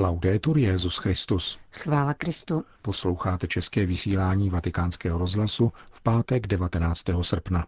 Laudetur Jezus Christus. Chvála Kristu. Posloucháte české vysílání Vatikánského rozhlasu v pátek 19. srpna.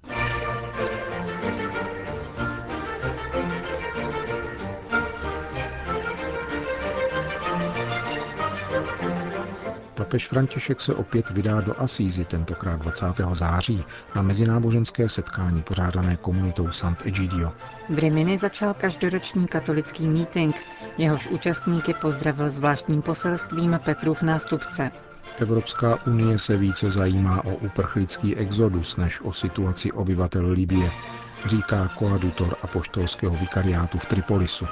Papež František se opět vydá do Asízy, tentokrát 20. září, na mezináboženské setkání pořádané komunitou Sant'Egidio. V Rimini začal každoroční katolický mítink, jehož účastníky pozdravil zvláštním poselstvím Petrův nástupce. Evropská unie se více zajímá o uprchlický exodus než o situaci obyvatel Libie, říká koadutor apoštolského vikariátu v Tripolisu.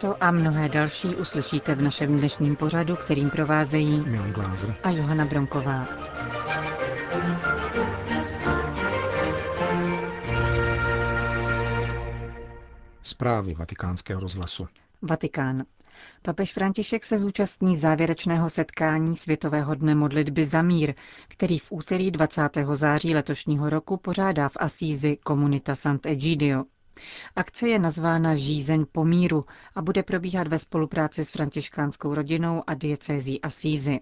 To a mnohé další uslyšíte v našem dnešním pořadu, kterým provázejí Milan Glázer a Johana Bronková. Zprávy vatikánského rozhlasu. Vatikán. Papež František se zúčastní závěrečného setkání Světového dne modlitby za mír, který v úterý 20. září letošního roku pořádá v Asízi komunita Sant'Egidio. Akce je nazvána Žízeň po míru a bude probíhat ve spolupráci s františkánskou rodinou a diecézí Asízy.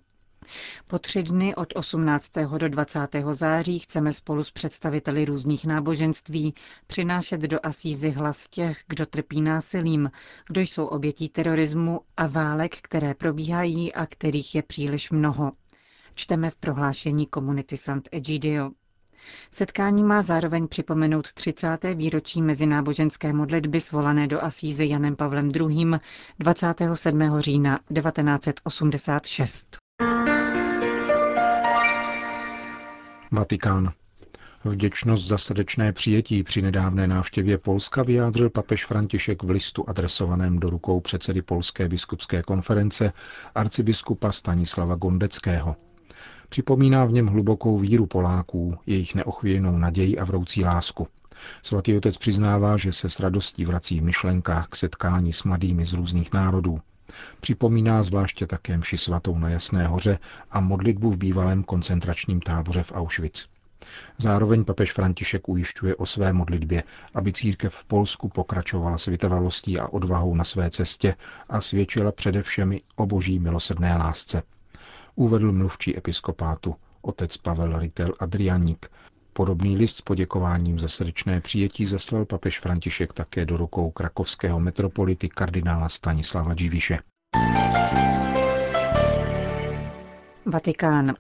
Po tři dny od 18. do 20. září chceme spolu s představiteli různých náboženství přinášet do Asízy hlas těch, kdo trpí násilím, kdo jsou obětí terorismu a válek, které probíhají a kterých je příliš mnoho. Čteme v prohlášení komunity Sant'Egidio. Setkání má zároveň připomenout 30. výročí mezináboženské modlitby svolané do Asízy Janem Pavlem II. 27. října 1986. Vatikán. Vděčnost za srdečné přijetí při nedávné návštěvě Polska vyjádřil papež František v listu adresovaném do rukou předsedy Polské biskupské konference arcibiskupa Stanislava Gondeckého. Připomíná v něm hlubokou víru Poláků, jejich neochvějnou naději a vroucí lásku. Svatý otec přiznává, že se s radostí vrací v myšlenkách k setkání s mladými z různých národů. Připomíná zvláště také mši svatou na Jasné hoře a modlitbu v bývalém koncentračním táboře v Auschwitz. Zároveň papež František ujišťuje o své modlitbě, aby církev v Polsku pokračovala s vytrvalostí a odvahou na své cestě a svědčila především o boží milosrdné lásce uvedl mluvčí episkopátu otec Pavel Ritel Adrianik. Podobný list s poděkováním za srdečné přijetí zaslal papež František také do rukou krakovského metropolity kardinála Stanislava Dživiše. Vatikán.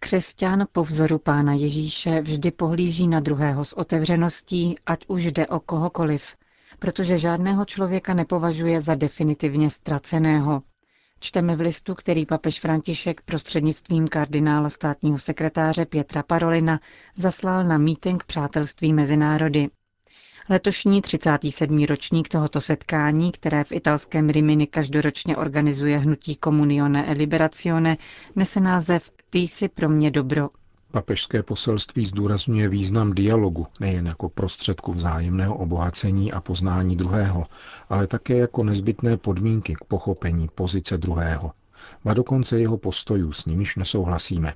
Křesťan po vzoru pána Ježíše vždy pohlíží na druhého s otevřeností, ať už jde o kohokoliv, protože žádného člověka nepovažuje za definitivně ztraceného. Čteme v listu, který papež František prostřednictvím kardinála státního sekretáře Pětra Parolina zaslal na mítink přátelství mezi národy. Letošní 37. ročník tohoto setkání, které v italském Rimini každoročně organizuje hnutí Comunione e Liberazione, nese název Ty jsi pro mě dobro. Papežské poselství zdůrazňuje význam dialogu nejen jako prostředku vzájemného obohacení a poznání druhého, ale také jako nezbytné podmínky k pochopení pozice druhého, a dokonce jeho postojů, s nimiž nesouhlasíme.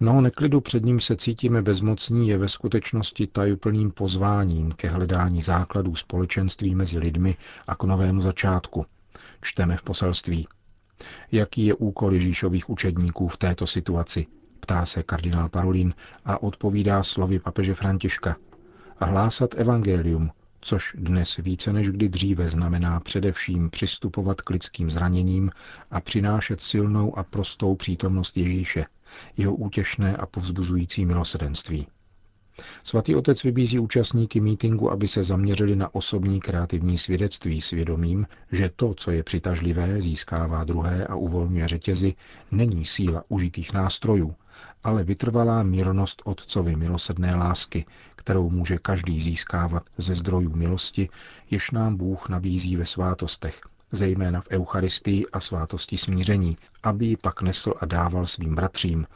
Mnoho neklidu před ním se cítíme bezmocní je ve skutečnosti tajuplným pozváním ke hledání základů společenství mezi lidmi a k novému začátku. Čteme v poselství. Jaký je úkol Ježíšových učedníků v této situaci, ptá se kardinál Parolin a odpovídá slovy papeže Františka. Hlásat evangelium, což dnes více než kdy dříve znamená především přistupovat k lidským zraněním a přinášet silnou a prostou přítomnost Ježíše, jeho útěšné a povzbuzující milosedenství. Svatý otec vybízí účastníky mítingu, aby se zaměřili na osobní kreativní svědectví svědomím, že to, co je přitažlivé, získává druhé a uvolňuje řetězy, není síla užitých nástrojů, ale vytrvalá mírnost Otcovi milosedné lásky, kterou může každý získávat ze zdrojů milosti, jež nám Bůh nabízí ve svátostech, zejména v Eucharistii a svátosti smíření, aby ji pak nesl a dával svým bratřím,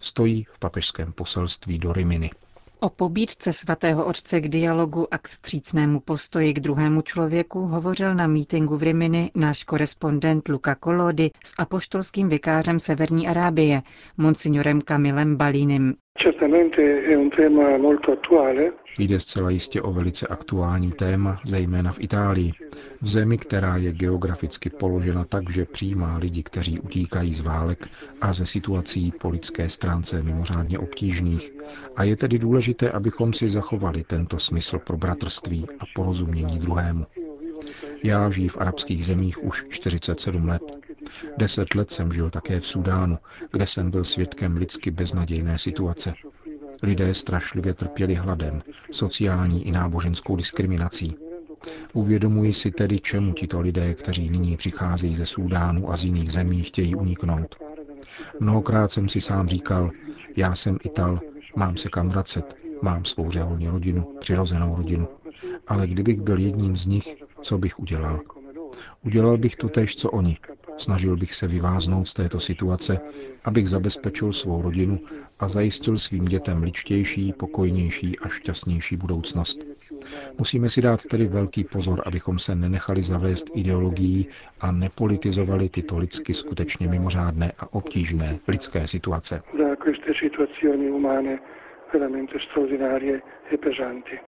stojí v papežském poselství do Riminy. O pobídce svatého otce k dialogu a k vstřícnému postoji k druhému člověku hovořil na mítingu v Rimini náš korespondent Luca Kolody s apoštolským vikářem Severní Arábie, monsignorem Kamilem Balínem. Jde zcela jistě o velice aktuální téma, zejména v Itálii, v zemi, která je geograficky položena tak, že přijímá lidi, kteří utíkají z válek a ze situací po lidské stránce mimořádně obtížných. A je tedy důležité, abychom si zachovali tento smysl pro bratrství a porozumění druhému. Já žiji v arabských zemích už 47 let. Deset let jsem žil také v Sudánu, kde jsem byl svědkem lidsky beznadějné situace. Lidé strašlivě trpěli hladem, sociální i náboženskou diskriminací. Uvědomuji si tedy, čemu tito lidé, kteří nyní přicházejí ze Súdánu a z jiných zemí, chtějí uniknout. Mnohokrát jsem si sám říkal, já jsem Ital, mám se kam vracet, mám svou řeholní rodinu, přirozenou rodinu. Ale kdybych byl jedním z nich, co bych udělal? Udělal bych to tež, co oni. Snažil bych se vyváznout z této situace, abych zabezpečil svou rodinu a zajistil svým dětem ličtější, pokojnější a šťastnější budoucnost. Musíme si dát tedy velký pozor, abychom se nenechali zavést ideologií a nepolitizovali tyto lidsky skutečně mimořádné a obtížné lidské situace.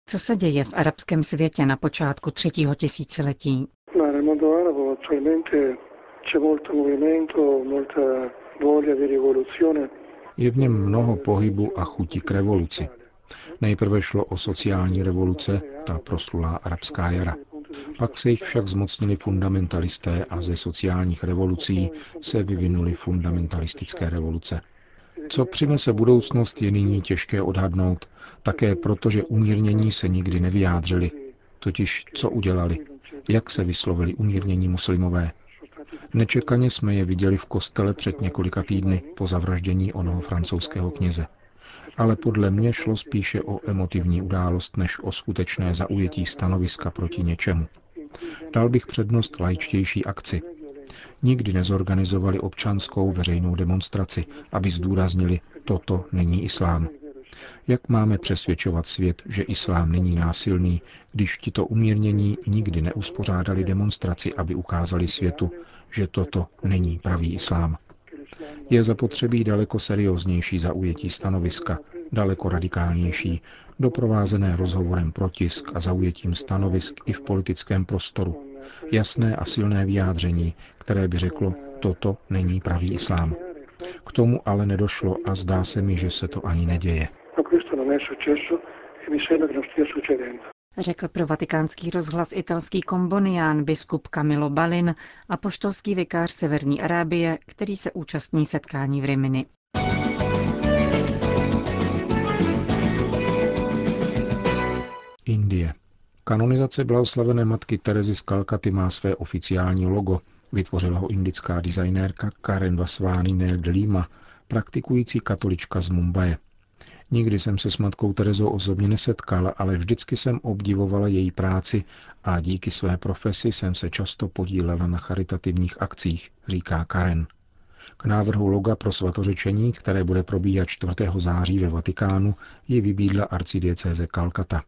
Co se děje v arabském světě na počátku třetího tisíciletí? Je v něm mnoho pohybu a chuti k revoluci. Nejprve šlo o sociální revoluce, ta proslulá arabská jara. Pak se jich však zmocnili fundamentalisté a ze sociálních revolucí se vyvinuly fundamentalistické revoluce. Co přinese budoucnost, je nyní těžké odhadnout, také protože umírnění se nikdy nevyjádřili, totiž co udělali, jak se vyslovili umírnění muslimové. Nečekaně jsme je viděli v kostele před několika týdny po zavraždění onoho francouzského kněze. Ale podle mě šlo spíše o emotivní událost než o skutečné zaujetí stanoviska proti něčemu. Dal bych přednost laičtější akci. Nikdy nezorganizovali občanskou veřejnou demonstraci, aby zdůraznili, toto není islám. Jak máme přesvědčovat svět, že islám není násilný, když tito umírnění nikdy neuspořádali demonstraci, aby ukázali světu, že toto není pravý islám? Je zapotřebí daleko serióznější zaujetí stanoviska, daleko radikálnější, doprovázené rozhovorem pro tisk a zaujetím stanovisk i v politickém prostoru. Jasné a silné vyjádření, které by řeklo, toto není pravý islám. K tomu ale nedošlo a zdá se mi, že se to ani neděje. Řekl pro vatikánský rozhlas italský kombonián biskup Camilo Balin a poštolský vikář Severní Arábie, který se účastní setkání v Rimini. Indie. Kanonizace blahoslavené matky Terezy z Kalkaty má své oficiální logo. Vytvořila ho indická designérka Karen Vaswani Nel Lima, praktikující katolička z Mumbaje. Nikdy jsem se s matkou Terezou osobně nesetkala, ale vždycky jsem obdivovala její práci a díky své profesi jsem se často podílela na charitativních akcích, říká Karen. K návrhu loga pro svatořečení, které bude probíhat 4. září ve Vatikánu, ji vybídla arcidiecéze Kalkata.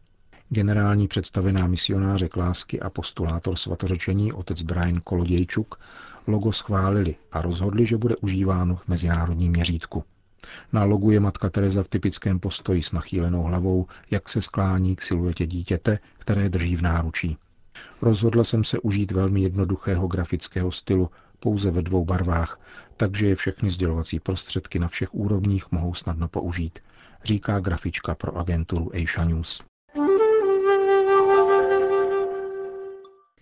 Generální představená misionáře lásky a postulátor svatořečení otec Brian Kolodějčuk logo schválili a rozhodli, že bude užíváno v mezinárodním měřítku. Na logu je matka Teresa v typickém postoji s nachýlenou hlavou, jak se sklání k siluetě dítěte, které drží v náručí. Rozhodla jsem se užít velmi jednoduchého grafického stylu, pouze ve dvou barvách, takže je všechny sdělovací prostředky na všech úrovních mohou snadno použít, říká grafička pro agenturu Asia News.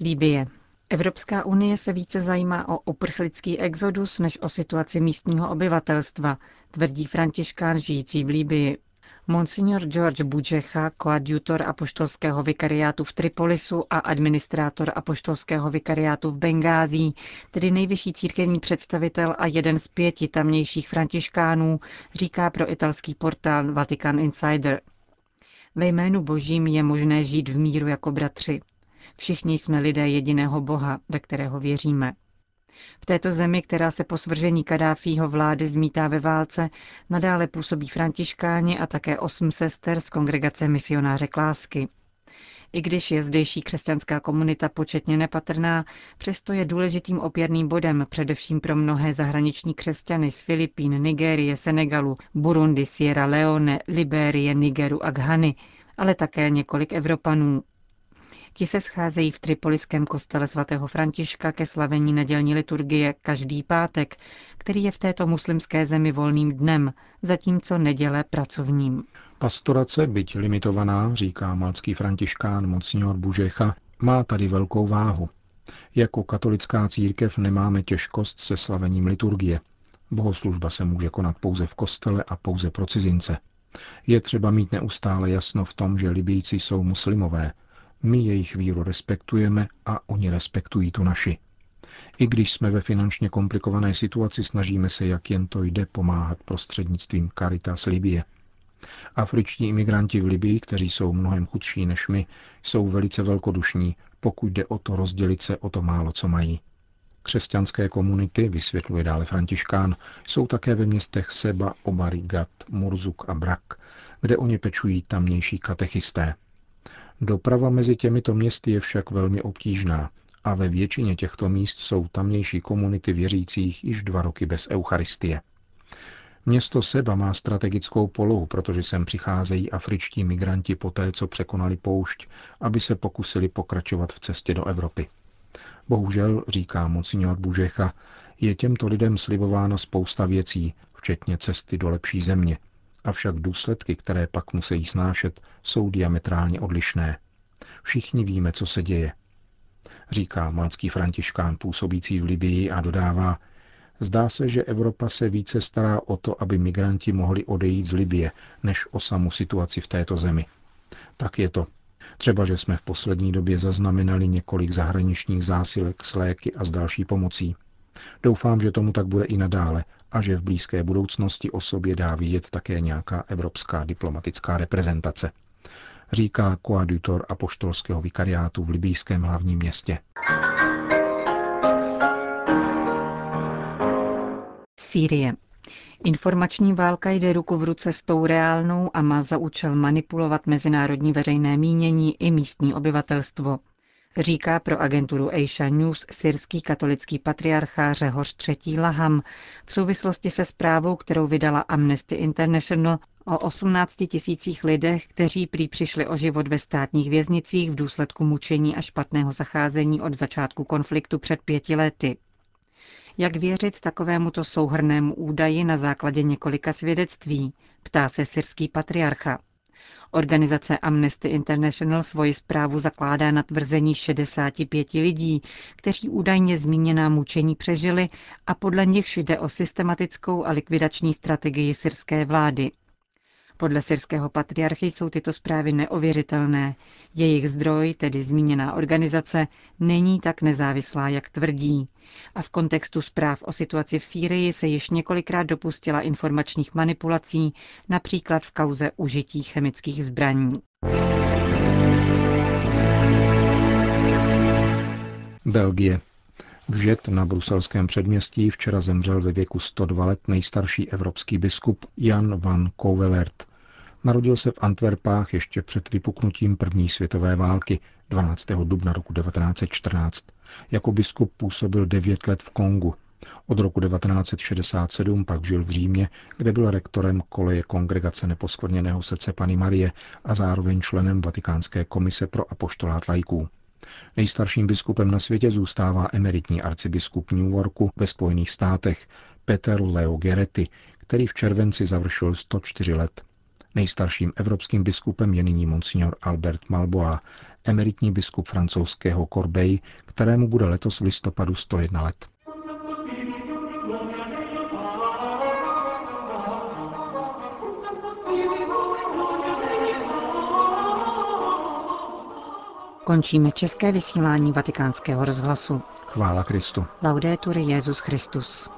Líbie. Evropská unie se více zajímá o uprchlický exodus než o situaci místního obyvatelstva, tvrdí františkán žijící v Líbii. Monsignor George Budžecha, koadjutor apoštolského vikariátu v Tripolisu a administrátor apoštolského vikariátu v Bengází, tedy nejvyšší církevní představitel a jeden z pěti tamnějších františkánů, říká pro italský portál Vatican Insider. Ve jménu božím je možné žít v míru jako bratři. Všichni jsme lidé jediného Boha, ve kterého věříme. V této zemi, která se po svržení Kadáfího vlády zmítá ve válce, nadále působí františkáni a také osm sester z kongregace misionáře Klásky. I když je zdejší křesťanská komunita početně nepatrná, přesto je důležitým opěrným bodem především pro mnohé zahraniční křesťany z Filipín, Nigérie, Senegalu, Burundi, Sierra Leone, Libérie, Nigeru a Ghany, ale také několik Evropanů. Ti se scházejí v Tripoliském kostele svatého Františka ke slavení nedělní liturgie každý pátek, který je v této muslimské zemi volným dnem, zatímco neděle pracovním. Pastorace, byť limitovaná, říká malcký františkán Monsignor Bužecha, má tady velkou váhu. Jako katolická církev nemáme těžkost se slavením liturgie. Bohoslužba se může konat pouze v kostele a pouze pro cizince. Je třeba mít neustále jasno v tom, že Libijci jsou muslimové. My jejich víru respektujeme a oni respektují tu naši. I když jsme ve finančně komplikované situaci, snažíme se, jak jen to jde, pomáhat prostřednictvím Caritas Libie. Afričtí imigranti v Libii, kteří jsou mnohem chudší než my, jsou velice velkodušní, pokud jde o to rozdělit se o to málo, co mají. Křesťanské komunity, vysvětluje dále Františkán, jsou také ve městech Seba, Obary, Gat, Murzuk a Brak, kde o ně pečují tamnější katechisté. Doprava mezi těmito městy je však velmi obtížná a ve většině těchto míst jsou tamnější komunity věřících již dva roky bez Eucharistie. Město Seba má strategickou polohu, protože sem přicházejí afričtí migranti poté, co překonali poušť, aby se pokusili pokračovat v cestě do Evropy. Bohužel, říká monsignor Bužecha, je těmto lidem slibována spousta věcí, včetně cesty do lepší země. Avšak důsledky, které pak musí snášet, jsou diametrálně odlišné. Všichni víme, co se děje. Říká malcký františkán působící v Libii a dodává, Zdá se, že Evropa se více stará o to, aby migranti mohli odejít z Libie, než o samu situaci v této zemi. Tak je to. Třeba, že jsme v poslední době zaznamenali několik zahraničních zásilek s léky a s další pomocí. Doufám, že tomu tak bude i nadále a že v blízké budoucnosti o sobě dá vidět také nějaká evropská diplomatická reprezentace, říká koadjutor apoštolského vikariátu v libýském hlavním městě. Sýrie. Informační válka jde ruku v ruce s tou reálnou a má za účel manipulovat mezinárodní veřejné mínění i místní obyvatelstvo. Říká pro agenturu Asia News syrský katolický patriarcha Řehoř III. Laham v souvislosti se zprávou, kterou vydala Amnesty International o 18 tisících lidech, kteří prý přišli o život ve státních věznicích v důsledku mučení a špatného zacházení od začátku konfliktu před pěti lety. Jak věřit takovémuto souhrnému údaji na základě několika svědectví? Ptá se syrský patriarcha. Organizace Amnesty International svoji zprávu zakládá na tvrzení 65 lidí, kteří údajně zmíněná mučení přežili a podle nich jde o systematickou a likvidační strategii syrské vlády. Podle syrského patriarchy jsou tyto zprávy neověřitelné. Jejich zdroj, tedy zmíněná organizace, není tak nezávislá, jak tvrdí. A v kontextu zpráv o situaci v Sýrii se již několikrát dopustila informačních manipulací, například v kauze užití chemických zbraní. Belgie. Vžet na bruselském předměstí včera zemřel ve věku 102 let nejstarší evropský biskup Jan van Kouvelert. Narodil se v Antwerpách ještě před vypuknutím první světové války 12. dubna roku 1914. Jako biskup působil 9 let v Kongu. Od roku 1967 pak žil v Římě, kde byl rektorem koleje Kongregace neposkvrněného srdce Pany Marie a zároveň členem Vatikánské komise pro apoštolát lajků. Nejstarším biskupem na světě zůstává emeritní arcibiskup New Yorku ve Spojených státech Peter Leo Geretti, který v červenci završil 104 let. Nejstarším evropským biskupem je nyní monsignor Albert Malboa, emeritní biskup francouzského Corbeil, kterému bude letos v listopadu 101 let. Končíme české vysílání vatikánského rozhlasu. Chvála Kristu. Laudetur Jezus Christus.